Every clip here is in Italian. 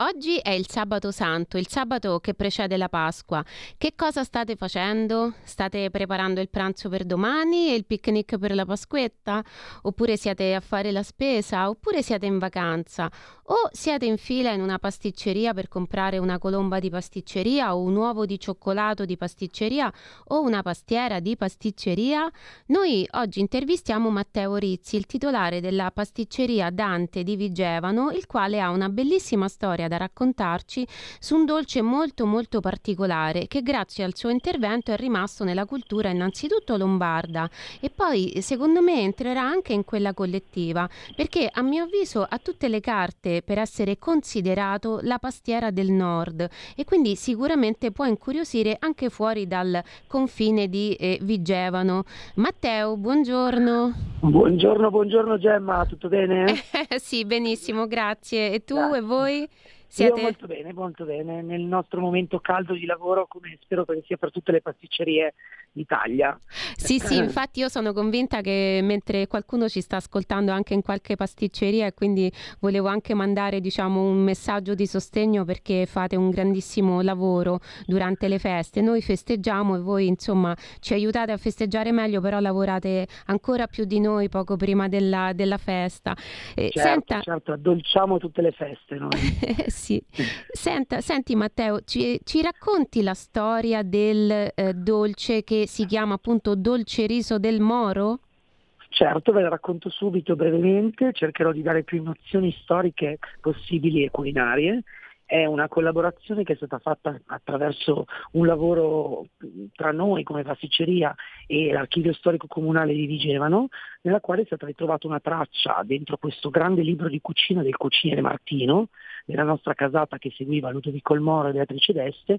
Oggi è il sabato santo, il sabato che precede la Pasqua. Che cosa state facendo? State preparando il pranzo per domani e il picnic per la Pasquetta? Oppure siete a fare la spesa? Oppure siete in vacanza? O siete in fila in una pasticceria per comprare una colomba di pasticceria o un uovo di cioccolato di pasticceria o una pastiera di pasticceria? Noi oggi intervistiamo Matteo Rizzi, il titolare della pasticceria Dante di Vigevano, il quale ha una bellissima storia da raccontarci su un dolce molto molto particolare che grazie al suo intervento è rimasto nella cultura innanzitutto lombarda e poi secondo me entrerà anche in quella collettiva perché a mio avviso ha tutte le carte per essere considerato la pastiera del nord e quindi sicuramente può incuriosire anche fuori dal confine di eh, Vigevano. Matteo, buongiorno. Buongiorno, buongiorno Gemma, tutto bene? sì, benissimo, grazie. E tu grazie. e voi? Siete... Io molto bene, molto bene, nel nostro momento caldo di lavoro, come spero che sia per tutte le pasticcerie d'Italia. Sì, sì, infatti io sono convinta che mentre qualcuno ci sta ascoltando anche in qualche pasticceria e quindi volevo anche mandare diciamo, un messaggio di sostegno perché fate un grandissimo lavoro durante le feste. Noi festeggiamo e voi insomma ci aiutate a festeggiare meglio, però lavorate ancora più di noi poco prima della, della festa. Eh, certo, senta... certo, addolciamo tutte le feste noi. sì. Senta, senti Matteo, ci, ci racconti la storia del eh, dolce che si chiama appunto Dolce Riso del Moro? Certo, ve la racconto subito brevemente, cercherò di dare più nozioni storiche possibili e culinarie. È una collaborazione che è stata fatta attraverso un lavoro tra noi come pasticceria e l'archivio storico comunale di Vigevano, nella quale è stata ritrovata una traccia dentro questo grande libro di cucina del cuciniere Martino, della nostra casata che seguiva Ludovico il Moro e Beatrice d'Este,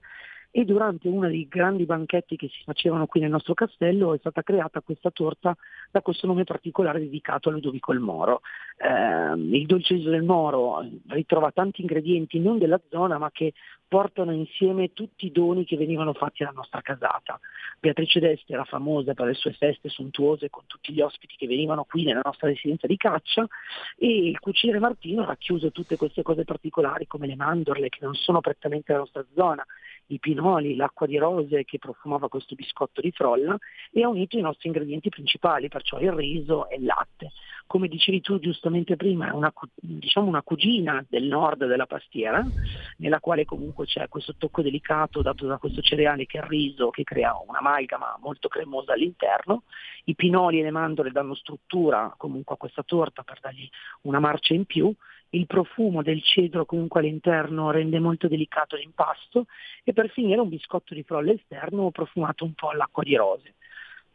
e durante uno dei grandi banchetti che si facevano qui nel nostro castello è stata creata questa torta da questo nome particolare dedicato a Ludovico il Moro. Eh, il dolceso del Moro ritrova tanti ingredienti non della zona ma che portano insieme tutti i doni che venivano fatti alla nostra casata. Beatrice d'Este era famosa per le sue feste sontuose con tutti gli ospiti che venivano qui nella nostra residenza di caccia e il cuciniere Martino ha racchiuso tutte queste cose particolari come le mandorle che non sono prettamente la nostra zona i pinoli, l'acqua di rose che profumava questo biscotto di frolla e ha unito i nostri ingredienti principali, perciò il riso e il latte. Come dicevi tu giustamente prima, è una, diciamo una cugina del nord della pastiera, nella quale comunque c'è questo tocco delicato dato da questo cereale che è il riso, che crea un'amalgama molto cremosa all'interno. I pinoli e le mandorle danno struttura comunque a questa torta per dargli una marcia in più il profumo del cedro comunque all'interno rende molto delicato l'impasto e per finire un biscotto di frolla esterno profumato un po' all'acqua di rose.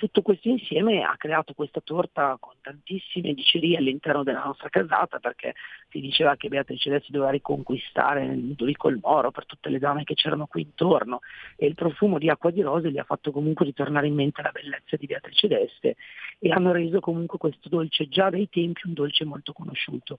Tutto questo insieme ha creato questa torta con tantissime dicerie all'interno della nostra casata perché si diceva che Beatrice D'Este doveva riconquistare Ludovico il Moro per tutte le dame che c'erano qui intorno e il profumo di acqua di rose gli ha fatto comunque ritornare in mente la bellezza di Beatrice d'Este e hanno reso comunque questo dolce già dai tempi un dolce molto conosciuto.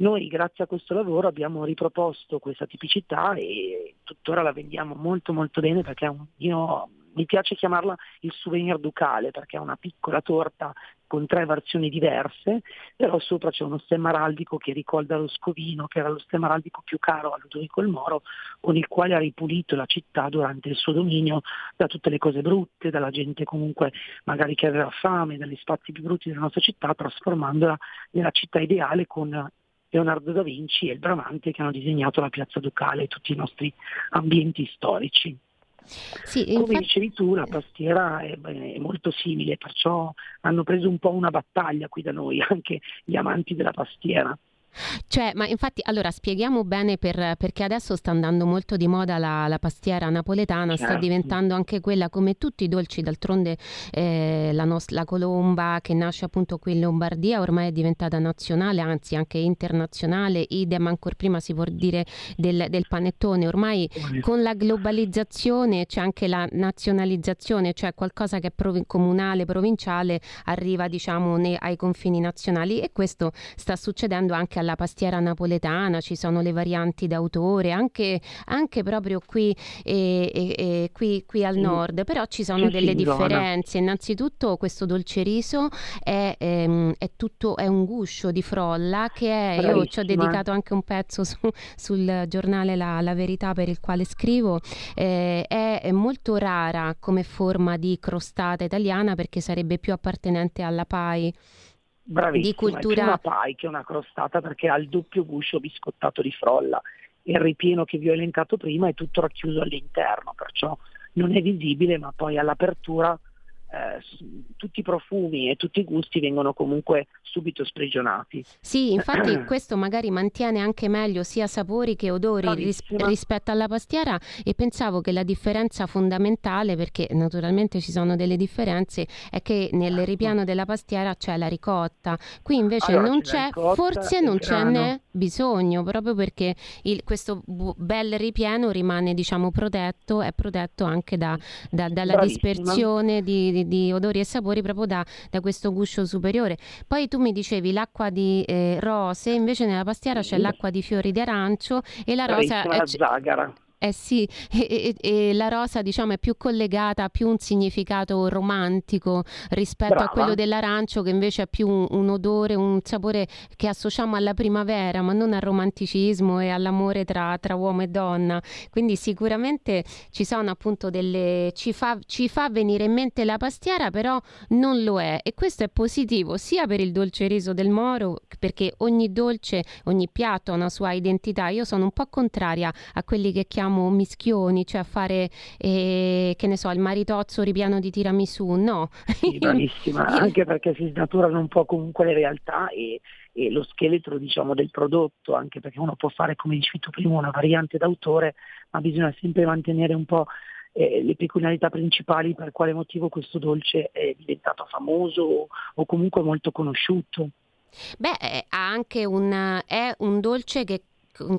Noi grazie a questo lavoro abbiamo riproposto questa tipicità e tuttora la vendiamo molto molto bene perché un, io, mi piace chiamarla il souvenir ducale perché è una piccola torta con tre versioni diverse, però sopra c'è uno stemma araldico che ricorda lo scovino, che era lo stemma araldico più caro a Ludovico il Moro, con il quale ha ripulito la città durante il suo dominio da tutte le cose brutte, dalla gente comunque magari che aveva fame, dagli spazi più brutti della nostra città, trasformandola nella città ideale con Leonardo da Vinci e il Bramante che hanno disegnato la piazza Ducale e tutti i nostri ambienti storici. Sì, Come infatti... dicevi tu, la pastiera è, è, molto simile, perciò hanno preso un po' una battaglia qui da noi, anche gli amanti della pastiera. Cioè, ma infatti, allora spieghiamo bene per, perché adesso sta andando molto di moda la, la pastiera napoletana, certo. sta diventando anche quella come tutti i dolci, d'altronde eh, la, nos- la colomba che nasce appunto qui in Lombardia ormai è diventata nazionale, anzi anche internazionale, idem ancora prima si può dire del, del panettone, ormai con la globalizzazione c'è anche la nazionalizzazione, cioè qualcosa che è prov- comunale, provinciale, arriva diciamo ne- ai confini nazionali. E questo sta succedendo anche alla pastiera napoletana, ci sono le varianti d'autore, anche, anche proprio qui, eh, eh, qui, qui, al nord, però ci sono sì, delle sì, differenze. Innanzitutto questo dolce riso è, ehm, è, tutto, è un guscio di frolla che è, io ci ho dedicato anche un pezzo su, sul giornale la, la, Verità per il quale scrivo, eh, è, è molto rara come forma di crostata italiana perché sarebbe più appartenente alla pai. Bravissima, di cultura... è una pie che è una crostata perché ha il doppio guscio biscottato di frolla. Il ripieno che vi ho elencato prima è tutto racchiuso all'interno, perciò non è visibile, ma poi all'apertura eh, tutti i profumi e tutti i gusti vengono comunque subito sprigionati. Sì, infatti questo magari mantiene anche meglio sia sapori che odori ris- rispetto alla pastiera e pensavo che la differenza fondamentale, perché naturalmente ci sono delle differenze, è che nel certo. ripiano della pastiera c'è la ricotta, qui invece allora, non c'è, forse non ce n'è bisogno, proprio perché il, questo bu- bel ripieno rimane diciamo protetto, è protetto anche da, da, dalla Bravissima. dispersione di, di di, odori e sapori proprio da, da, questo guscio superiore. Poi tu mi dicevi l'acqua di eh, rose, invece nella pastiera c'è l'acqua di fiori di arancio e la rosa... È, la zagara. Eh sì, e, e, e, la rosa diciamo è più collegata a più un significato romantico rispetto Brava. a quello dell'arancio che invece ha più un, un, odore, un sapore che associamo alla primavera ma non al romanticismo e all'amore tra, tra uomo e donna. Quindi sicuramente ci sono appunto delle... Ci fa, ci fa venire in mente la pastiera però non lo è e questo è positivo sia per il dolce riso del Moro perché ogni dolce, ogni piatto ha una sua identità. Io sono un po' contraria a quelli che chiamano chiamiamo mischioni, cioè a fare, eh, che ne so, il maritozzo ripiano di tiramisù, no. Sì, bravissima, anche perché si snaturano un po' comunque le realtà e, e lo scheletro diciamo, del prodotto, anche perché uno può fare, come dicevi tu prima, una variante d'autore, ma bisogna sempre mantenere un po' eh, le peculiarità principali per quale motivo questo dolce è diventato famoso o comunque molto conosciuto. Beh, ha anche un, è un dolce che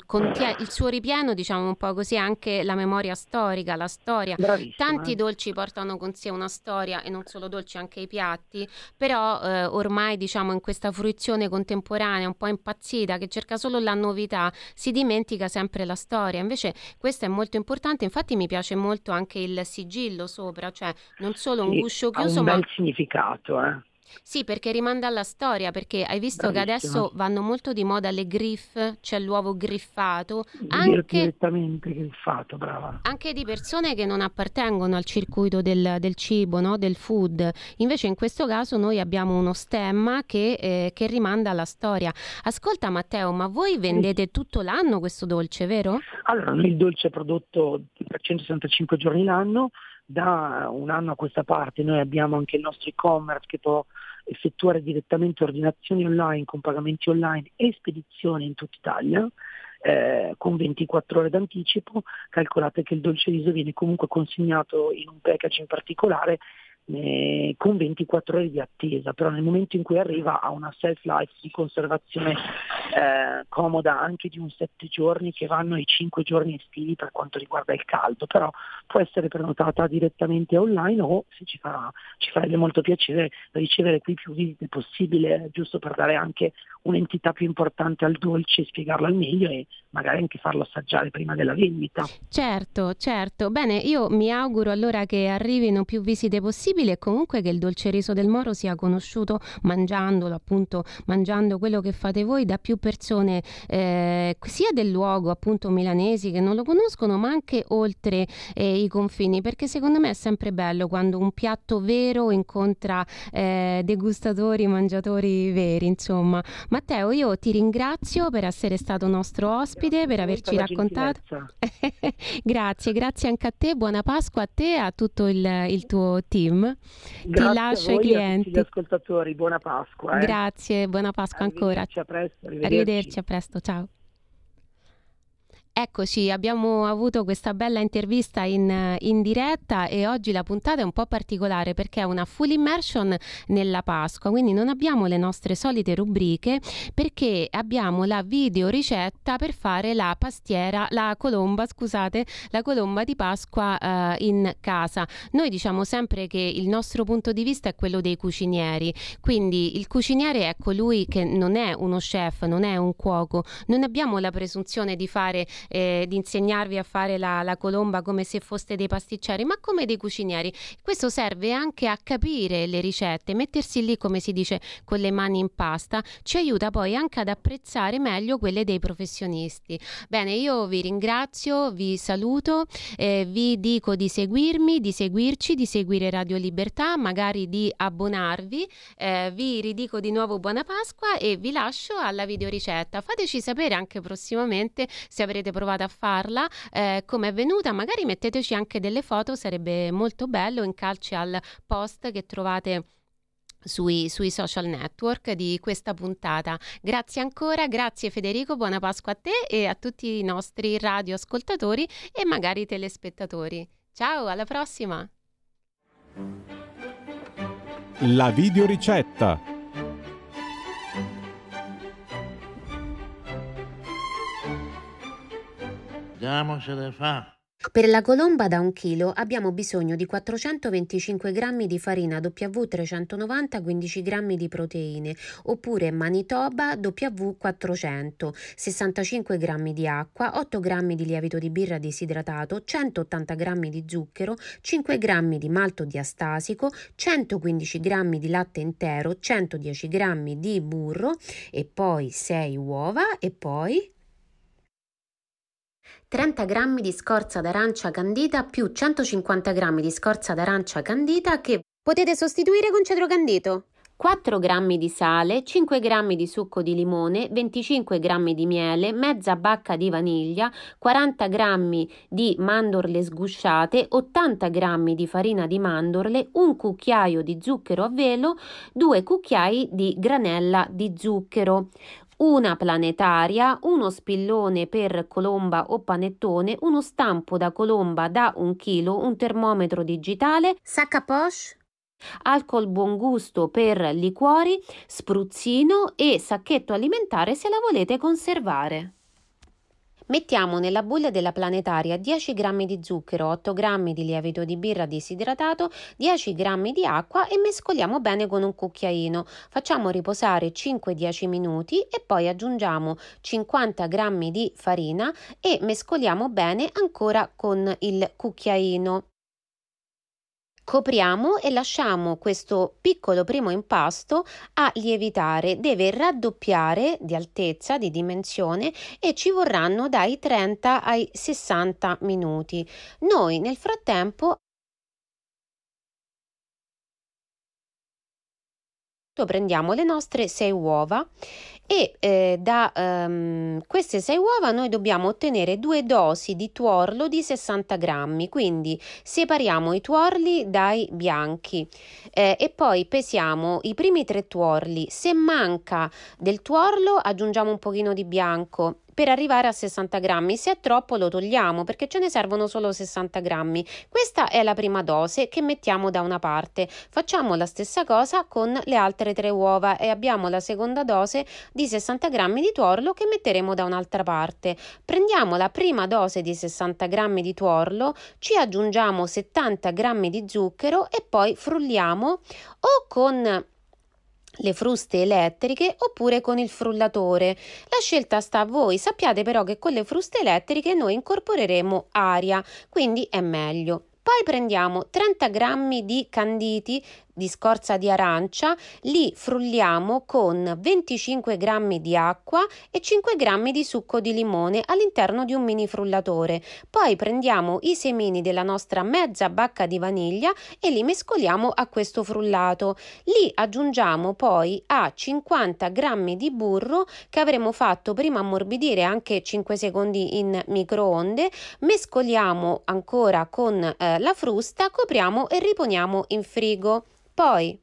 contiene il suo ripieno, diciamo un po' così, anche la memoria storica, la storia. Bravissima. Tanti dolci portano con sé una storia e non solo dolci, anche i piatti, però eh, ormai diciamo in questa fruizione contemporanea un po' impazzita che cerca solo la novità, si dimentica sempre la storia. Invece questo è molto importante, infatti mi piace molto anche il sigillo sopra, cioè non solo un guscio chiuso, ha un ma significato, eh. Sì, perché rimanda alla storia, perché hai visto Bravissima. che adesso vanno molto di moda le griff, c'è l'uovo griffato, anche, direttamente griffato, brava. Anche di persone che non appartengono al circuito del, del cibo, no? del food. Invece in questo caso noi abbiamo uno stemma che, eh, che rimanda alla storia. Ascolta Matteo, ma voi vendete sì. tutto l'anno questo dolce, vero? Allora, il dolce è prodotto per 165 giorni l'anno, da un anno a questa parte noi abbiamo anche il nostro e-commerce che può effettuare direttamente ordinazioni online con pagamenti online e spedizioni in tutta Italia. Eh, con 24 ore d'anticipo, calcolate che il dolce riso viene comunque consegnato in un package in particolare eh, con 24 ore di attesa, però nel momento in cui arriva ha una self life di conservazione eh, comoda anche di un 7 giorni che vanno ai 5 giorni estivi per quanto riguarda il caldo, però può essere prenotata direttamente online o se ci, fa, ci farebbe molto piacere ricevere qui più visite possibile, giusto per dare anche un'entità più importante al dolce, spiegarlo al meglio e magari anche farlo assaggiare prima della vendita. Certo, certo. Bene, io mi auguro allora che arrivino più visite possibili possibile comunque che il dolce riso del Moro sia conosciuto mangiandolo, appunto, mangiando quello che fate voi da più persone, eh, sia del luogo, appunto, milanesi che non lo conoscono, ma anche oltre eh, i confini, perché secondo me è sempre bello quando un piatto vero incontra eh, degustatori, mangiatori veri, insomma. Matteo, io ti ringrazio per essere stato nostro ospite. Ospite, per averci raccontato. grazie, grazie anche a te, buona Pasqua a te e a tutto il, il tuo team. Grazie Ti lascio ai clienti. Gli ascoltatori, buona Pasqua. Eh. Grazie, buona Pasqua ancora. A presto, arrivederci. arrivederci, a presto, ciao. Eccoci, abbiamo avuto questa bella intervista in, in, diretta e oggi la puntata è un po' particolare perché è una full immersion nella Pasqua, quindi non abbiamo le nostre solite rubriche perché abbiamo la video ricetta per fare la pastiera, la colomba, scusate, la colomba di Pasqua uh, in casa. Noi diciamo sempre che il nostro punto di vista è quello dei cucinieri, quindi il cuciniere è colui che non è uno chef, non è un cuoco, non abbiamo la presunzione di fare eh, di insegnarvi a fare la, la, colomba come se foste dei pasticceri, ma come dei cucinieri. Questo serve anche a capire le ricette, mettersi lì, come si dice, con le mani in pasta, ci aiuta poi anche ad apprezzare meglio quelle dei professionisti. Bene, io vi ringrazio, vi saluto, eh, vi dico di seguirmi, di seguirci, di seguire Radio Libertà, magari di abbonarvi. Eh, vi ridico di nuovo buona Pasqua e vi lascio alla videoricetta. Fateci sapere anche prossimamente se avrete provato a farla, eh, come è venuta, magari metteteci anche delle foto, sarebbe molto bello, in calci al post che trovate sui, sui, social network di questa puntata. Grazie ancora, grazie Federico, buona Pasqua a te e a tutti i nostri radioascoltatori e magari telespettatori. Ciao, alla prossima! La videoricetta Diamocele fa. Per la colomba da un chilo abbiamo bisogno di 425 g di farina W390 15 g di proteine oppure Manitoba W400 65 g di acqua 8 g di lievito di birra disidratato 180 g di zucchero 5 g di malto diastasico 115 g di latte intero 110 g di burro e poi 6 uova e poi 30 g di scorza d'arancia candita più 150 g di scorza d'arancia candita che potete sostituire con cedro candito. 4 g di sale, 5 g di succo di limone, 25 g di miele, mezza bacca di vaniglia, 40 g di mandorle sgusciate, 80 g di farina di mandorle, un cucchiaio di zucchero a velo, 2 cucchiai di granella di zucchero una planetaria, uno spillone per colomba o panettone, uno stampo da colomba da un chilo, un termometro digitale, sac à poche, alcol buon gusto per liquori, spruzzino e sacchetto alimentare se la volete conservare. Mettiamo nella bolla della planetaria 10 g di zucchero, 8 g di lievito di birra disidratato, 10 g di acqua e mescoliamo bene con un cucchiaino. Facciamo riposare 5-10 minuti e poi aggiungiamo 50 g di farina e mescoliamo bene ancora con il cucchiaino. Copriamo e lasciamo questo piccolo primo impasto a lievitare, deve raddoppiare di altezza, di dimensione e ci vorranno dai 30 ai 60 minuti. Noi nel frattempo prendiamo le nostre 6 uova e eh, da um, queste 6 uova noi dobbiamo ottenere due dosi di tuorlo di 60 grammi, quindi separiamo i tuorli dai bianchi eh, e poi pesiamo i primi tre tuorli, se manca del tuorlo aggiungiamo un pochino di bianco per arrivare a 60 grammi. Se è troppo lo togliamo perché ce ne servono solo 60 grammi. Questa è la prima dose che mettiamo da una parte. Facciamo la stessa cosa con le altre tre uova e abbiamo la seconda dose di 60 grammi di tuorlo che metteremo da un'altra parte. Prendiamo la prima dose di 60 grammi di tuorlo, ci aggiungiamo 70 grammi di zucchero e poi frulliamo o con le fruste elettriche oppure con il frullatore. La scelta sta a voi, sappiate però che con le fruste elettriche noi incorporeremo aria, quindi è meglio. Poi prendiamo 30 g di canditi di scorza di arancia, li frulliamo con 25 g di acqua e 5 g di succo di limone all'interno di un mini frullatore. Poi prendiamo i semini della nostra mezza bacca di vaniglia e li mescoliamo a questo frullato. Li aggiungiamo poi a 50 g di burro che avremo fatto prima ammorbidire anche 5 secondi in microonde, mescoliamo ancora con eh, la frusta, copriamo e riponiamo in frigo. Poi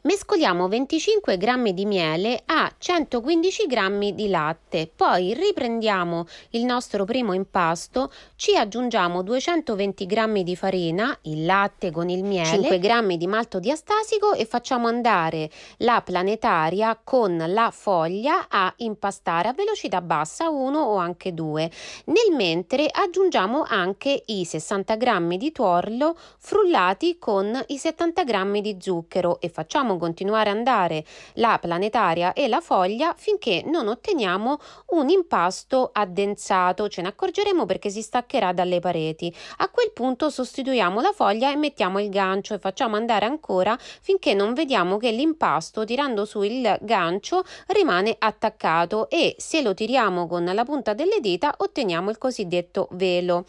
Mescoliamo 25 g di miele a 115 g di latte, poi riprendiamo il nostro primo impasto, ci aggiungiamo 220 g di farina, il latte con il miele, 5 g di malto diastasico e facciamo andare la planetaria con la foglia a impastare a velocità bassa 1 o anche 2. Nel mentre aggiungiamo anche i 60 g di tuorlo frullati con i 70 g di zucchero e facciamo continuare a andare la planetaria e la foglia finché non otteniamo un impasto addensato. Ce ne accorgeremo perché si staccherà dalle pareti. A quel punto sostituiamo la foglia e mettiamo il gancio e facciamo andare ancora finché non vediamo che l'impasto tirando su il gancio rimane attaccato e se lo tiriamo con la punta delle dita otteniamo il cosiddetto velo.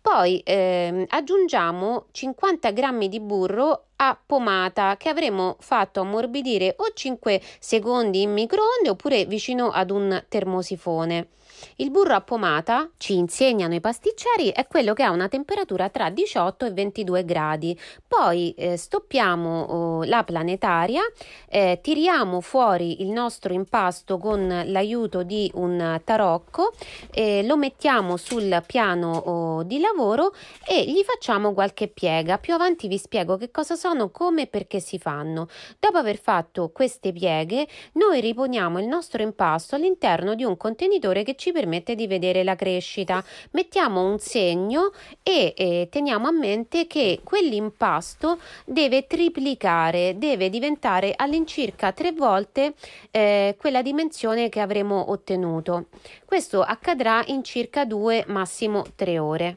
Poi eh, aggiungiamo 50 g di burro a pomata che avremo fatto ammorbidire o 5 secondi in microonde oppure vicino ad un termosifone. Il burro a pomata, ci insegnano i pasticceri, è quello che ha una temperatura tra 18 e 22 gradi. Poi eh, stoppiamo oh, la planetaria, eh, tiriamo fuori il nostro impasto con l'aiuto di un tarocco, eh, lo mettiamo sul piano oh, di lavoro e gli facciamo qualche piega. Più avanti vi spiego che cosa sono, come e perché si fanno. Dopo aver fatto queste pieghe, noi riponiamo il nostro impasto all'interno di un contenitore che ci permette di vedere la crescita. Mettiamo un segno e eh, teniamo a mente che quell'impasto deve triplicare, deve diventare all'incirca tre volte eh, quella dimensione che avremo ottenuto. Questo accadrà in circa due, massimo tre ore.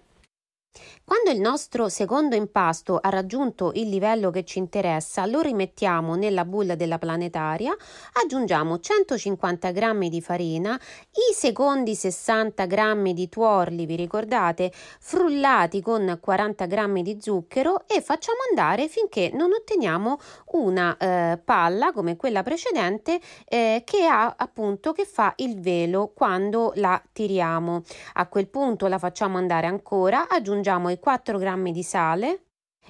Quando il nostro secondo impasto ha raggiunto il livello che ci interessa, lo rimettiamo nella bulla della planetaria, aggiungiamo 150 g di farina, i secondi 60 g di tuorli, vi ricordate, frullati con 40 g di zucchero e facciamo andare finché non otteniamo una eh, palla come quella precedente eh, che ha appunto che fa il velo quando la tiriamo. A quel punto la facciamo andare ancora, aggiungiamo i 4 g di sale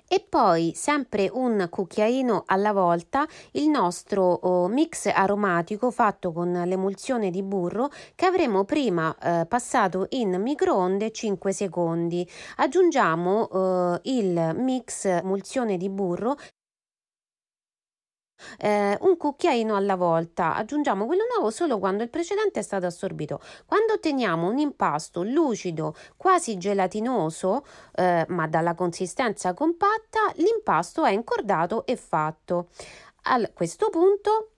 e poi sempre un cucchiaino alla volta il nostro oh, mix aromatico fatto con l'emulsione di burro che avremo prima eh, passato in microonde 5 secondi. Aggiungiamo eh, il mix emulsione di burro eh, un cucchiaino alla volta, aggiungiamo quello nuovo solo quando il precedente è stato assorbito. Quando otteniamo un impasto lucido, quasi gelatinoso, eh, ma dalla consistenza compatta, l'impasto è incordato e fatto. A questo punto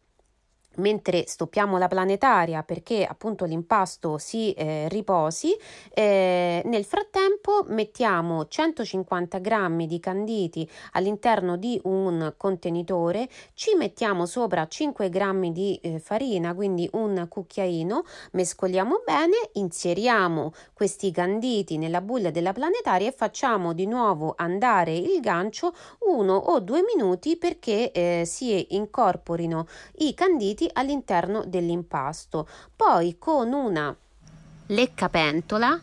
mentre stoppiamo la planetaria perché appunto l'impasto si eh, riposi, eh, nel frattempo mettiamo 150 g di canditi all'interno di un contenitore, ci mettiamo sopra 5 g di eh, farina, quindi un cucchiaino, mescoliamo bene, inseriamo questi canditi nella bulla della planetaria e facciamo di nuovo andare il gancio uno o due minuti perché eh, si incorporino i canditi inseriti all'interno dell'impasto. Poi con una leccapentola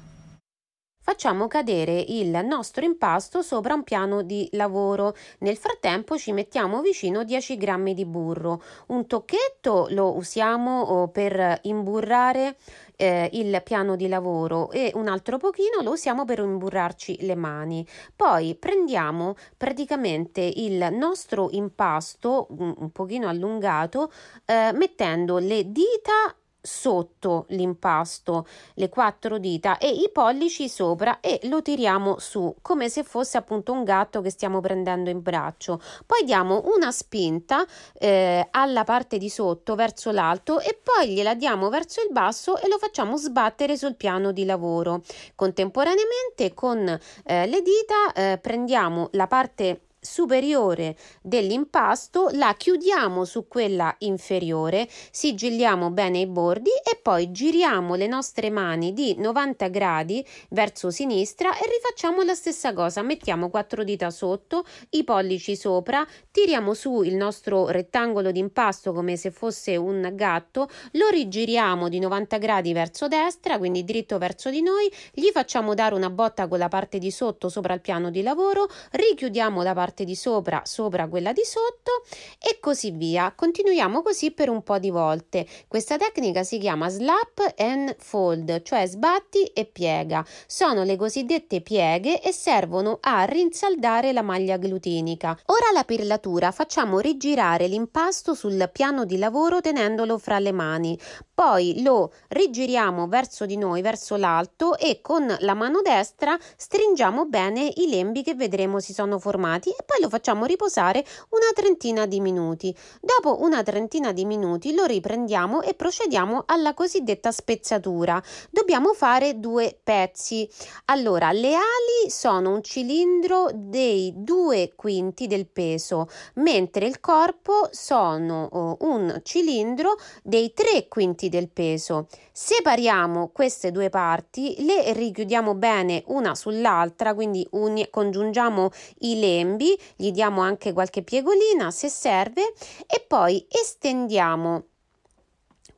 Facciamo cadere il nostro impasto sopra un piano di lavoro. Nel frattempo ci mettiamo vicino 10 g di burro. Un tocchetto lo usiamo per imburrare eh, il piano di lavoro e un altro pochino lo usiamo per imburrarci le mani. Poi prendiamo praticamente il nostro impasto un, un pochino allungato eh, mettendo le dita sotto l'impasto le quattro dita e i pollici sopra e lo tiriamo su come se fosse appunto un gatto che stiamo prendendo in braccio. Poi diamo una spinta eh, alla parte di sotto verso l'alto e poi gliela diamo verso il basso e lo facciamo sbattere sul piano di lavoro. Contemporaneamente con eh, le dita eh, prendiamo la parte superiore dell'impasto la chiudiamo su quella inferiore, sigilliamo bene i bordi e poi giriamo le nostre mani di 90 gradi verso sinistra e rifacciamo la stessa cosa. Mettiamo quattro dita sotto, i pollici sopra, tiriamo su il nostro rettangolo di impasto come se fosse un gatto, lo rigiriamo di 90 gradi verso destra, quindi dritto verso di noi, gli facciamo dare una botta con la parte di sotto sopra il piano di lavoro, richiudiamo la parte parte di sopra sopra quella di sotto e così via. Continuiamo così per un po' di volte. Questa tecnica si chiama slap and fold, cioè sbatti e piega. Sono le cosiddette pieghe e servono a rinsaldare la maglia glutinica. Ora la pirlatura facciamo rigirare l'impasto sul piano di lavoro tenendolo fra le mani. Poi lo rigiriamo verso di noi, verso l'alto e con la mano destra stringiamo bene i lembi che vedremo si sono formati e poi lo facciamo riposare una trentina di minuti. Dopo una trentina di minuti lo riprendiamo e procediamo alla cosiddetta spezzatura. Dobbiamo fare due pezzi. Allora, le ali sono un cilindro dei due quinti del peso, mentre il corpo sono uh, un cilindro dei tre quinti del peso. Separiamo queste due parti, le richiudiamo bene una sull'altra, quindi uni- congiungiamo i lembi, gli diamo anche qualche piegolina se serve e poi estendiamo.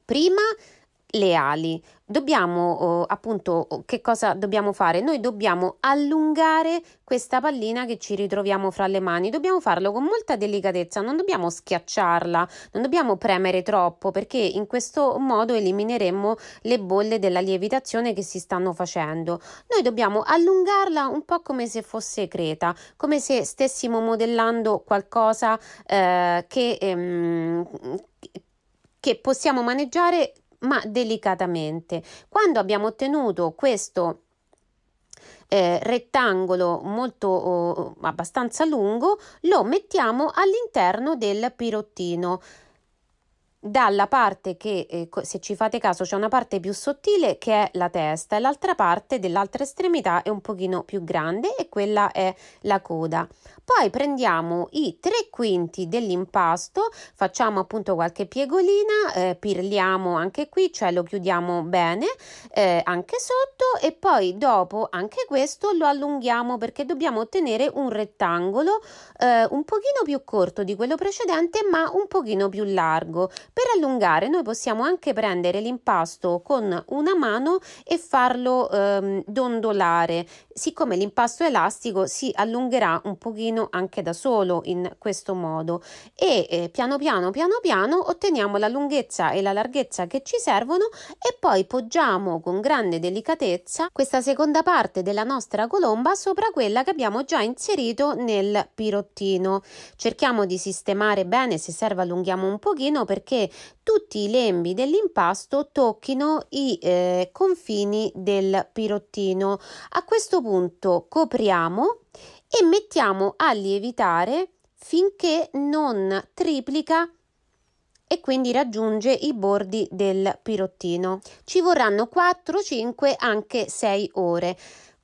Prima le ali. Dobbiamo oh, appunto che cosa dobbiamo fare? Noi dobbiamo allungare questa pallina che ci ritroviamo fra le mani. Dobbiamo farlo con molta delicatezza, non dobbiamo schiacciarla, non dobbiamo premere troppo perché in questo modo elimineremmo le bolle della lievitazione che si stanno facendo. Noi dobbiamo allungarla un po' come se fosse creta, come se stessimo modellando qualcosa eh, che, ehm, che possiamo maneggiare ma delicatamente. Quando abbiamo ottenuto questo eh, rettangolo molto oh, abbastanza lungo, lo mettiamo all'interno del pirottino dalla parte che, eh, se ci fate caso, c'è una parte più sottile che è la testa e l'altra parte dell'altra estremità è un pochino più grande e quella è la coda. Poi prendiamo i tre quinti dell'impasto, facciamo appunto qualche piegolina, eh, pirliamo anche qui, cioè lo chiudiamo bene eh, anche sotto e poi dopo anche questo lo allunghiamo perché dobbiamo ottenere un rettangolo eh, un pochino più corto di quello precedente ma un pochino più largo per allungare noi possiamo anche prendere l'impasto con una mano e farlo ehm, dondolare. Siccome l'impasto è elastico si allungherà un pochino anche da solo in questo modo e eh, piano piano piano piano otteniamo la lunghezza e la larghezza che ci servono e poi poggiamo con grande delicatezza questa seconda parte della nostra colomba sopra quella che abbiamo già inserito nel pirottino. Cerchiamo di sistemare bene, se serve allunghiamo un pochino perché tutti i lembi dell'impasto tocchino i eh, confini del pirottino. A questo punto copriamo e mettiamo a lievitare finché non triplica e quindi raggiunge i bordi del pirottino. Ci vorranno 4, 5, anche 6 ore.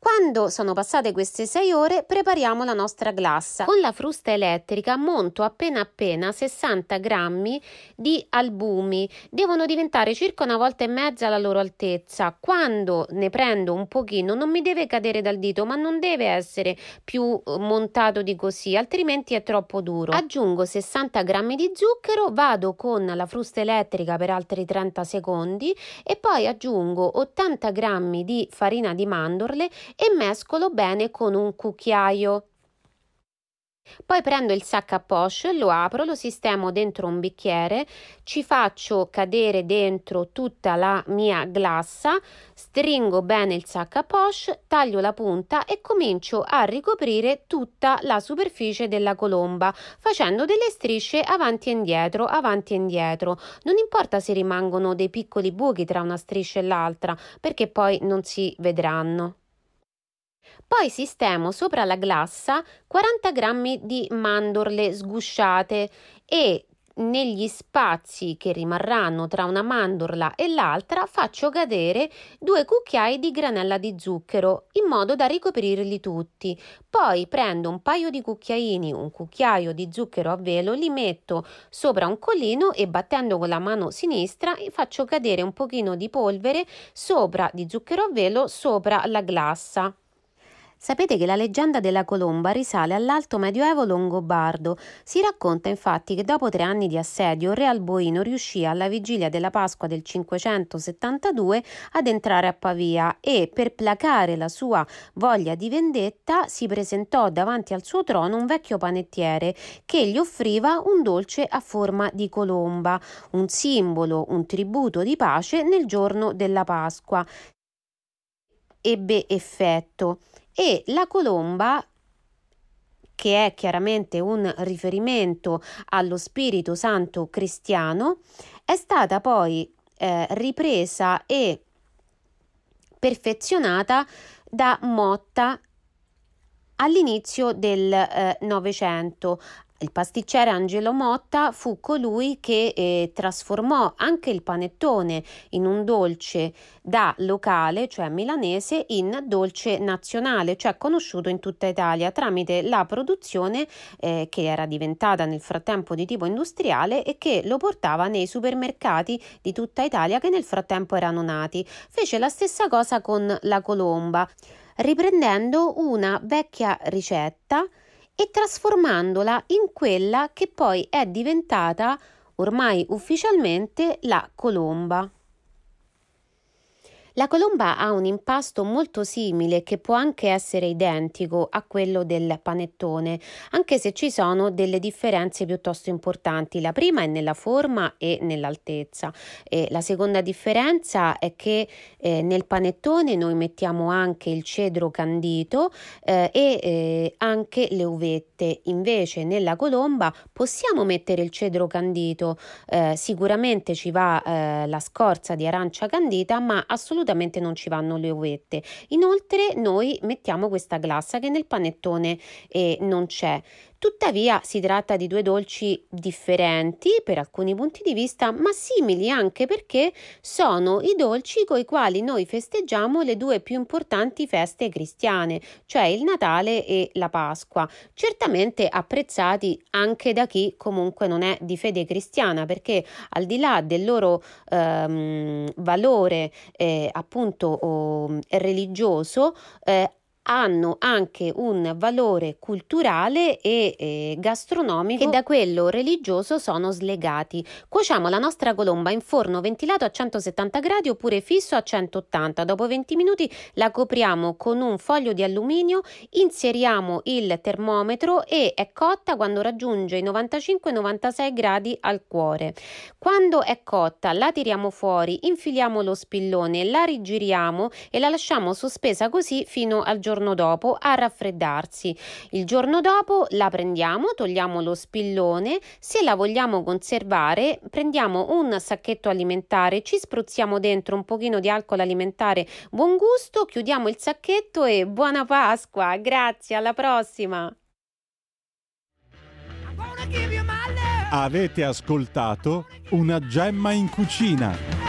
Quando sono passate queste 6 ore prepariamo la nostra glassa. Con la frusta elettrica monto appena appena 60 grammi di albumi. Devono diventare circa una volta e mezza la loro altezza. Quando ne prendo un pochino non mi deve cadere dal dito ma non deve essere più eh, montato di così altrimenti è troppo duro. Aggiungo 60 grammi di zucchero, vado con la frusta elettrica per altri 30 secondi e poi aggiungo 80 grammi di farina di mandorle e mescolo bene con un cucchiaio. Poi prendo il sac a poche, lo apro, lo sistemo dentro un bicchiere, ci faccio cadere dentro tutta la mia glassa, stringo bene il sac a poche, taglio la punta e comincio a ricoprire tutta la superficie della colomba, facendo delle strisce avanti e indietro, avanti e indietro. Non importa se rimangono dei piccoli buchi tra una striscia e l'altra, perché poi non si vedranno. Poi sistemo sopra la glassa 40 g di mandorle sgusciate e negli spazi che rimarranno tra una mandorla e l'altra faccio cadere due cucchiai di granella di zucchero in modo da ricoprirli tutti. Poi prendo un paio di cucchiaini, un cucchiaio di zucchero a velo, li metto sopra un collino e battendo con la mano sinistra faccio cadere un pochino di polvere sopra di zucchero a velo sopra la glassa. Sapete che la leggenda della colomba risale all'alto medioevo longobardo. Si racconta infatti che dopo tre anni di assedio, re Alboino riuscì alla vigilia della Pasqua del 572 ad entrare a Pavia e, per placare la sua voglia di vendetta, si presentò davanti al suo trono un vecchio panettiere che gli offriva un dolce a forma di colomba, un simbolo, un tributo di pace nel giorno della Pasqua. Ebbe effetto e la colomba che è chiaramente un riferimento allo Spirito Santo cristiano, è stata poi eh, ripresa e perfezionata da Motta all'inizio del eh, Novecento. Il pasticcere Angelo Motta fu colui che eh, trasformò anche il panettone in un dolce da locale, cioè milanese, in dolce nazionale, cioè conosciuto in tutta Italia tramite la produzione eh, che era diventata nel frattempo di tipo industriale e che lo portava nei supermercati di tutta Italia che nel frattempo erano nati. Fece la stessa cosa con la colomba, riprendendo una vecchia ricetta e trasformandola in quella che poi è diventata ormai ufficialmente la colomba. La colomba ha un impasto molto simile che può anche essere identico a quello del panettone, anche se ci sono delle differenze piuttosto importanti. La prima è nella forma e nell'altezza. E la seconda differenza è che eh, nel panettone noi mettiamo anche il cedro candito eh, e eh, anche le uvette. Invece nella colomba possiamo mettere il cedro candito, eh, sicuramente ci va eh, la scorza di arancia candita, ma assolutamente assolutamente non ci vanno le uvette. Inoltre noi mettiamo questa glassa che nel panettone eh, non c'è. Tuttavia si tratta di due dolci differenti per alcuni punti di vista, ma simili anche perché sono i dolci con i quali noi festeggiamo le due più importanti feste cristiane, cioè il Natale e la Pasqua. Certamente apprezzati anche da chi comunque non è di fede cristiana, perché al di là del loro ehm, valore eh, appunto oh, religioso, eh, hanno anche un valore culturale e eh, gastronomico che da quello religioso sono slegati. Cuociamo la nostra colomba in forno ventilato a 170 gradi oppure fisso a 180. Dopo 20 minuti la copriamo con un foglio di alluminio, inseriamo il termometro e è cotta quando raggiunge i 95-96 gradi al cuore. Quando è cotta la tiriamo fuori, infiliamo lo spillone, la rigiriamo e la lasciamo sospesa così fino al giorno giorno dopo a raffreddarsi. Il giorno dopo la prendiamo, togliamo lo spillone, se la vogliamo conservare prendiamo un sacchetto alimentare, ci spruzziamo dentro un pochino di alcol alimentare, buon gusto, chiudiamo il sacchetto e buona Pasqua, grazie, alla prossima! Avete ascoltato una gemma in cucina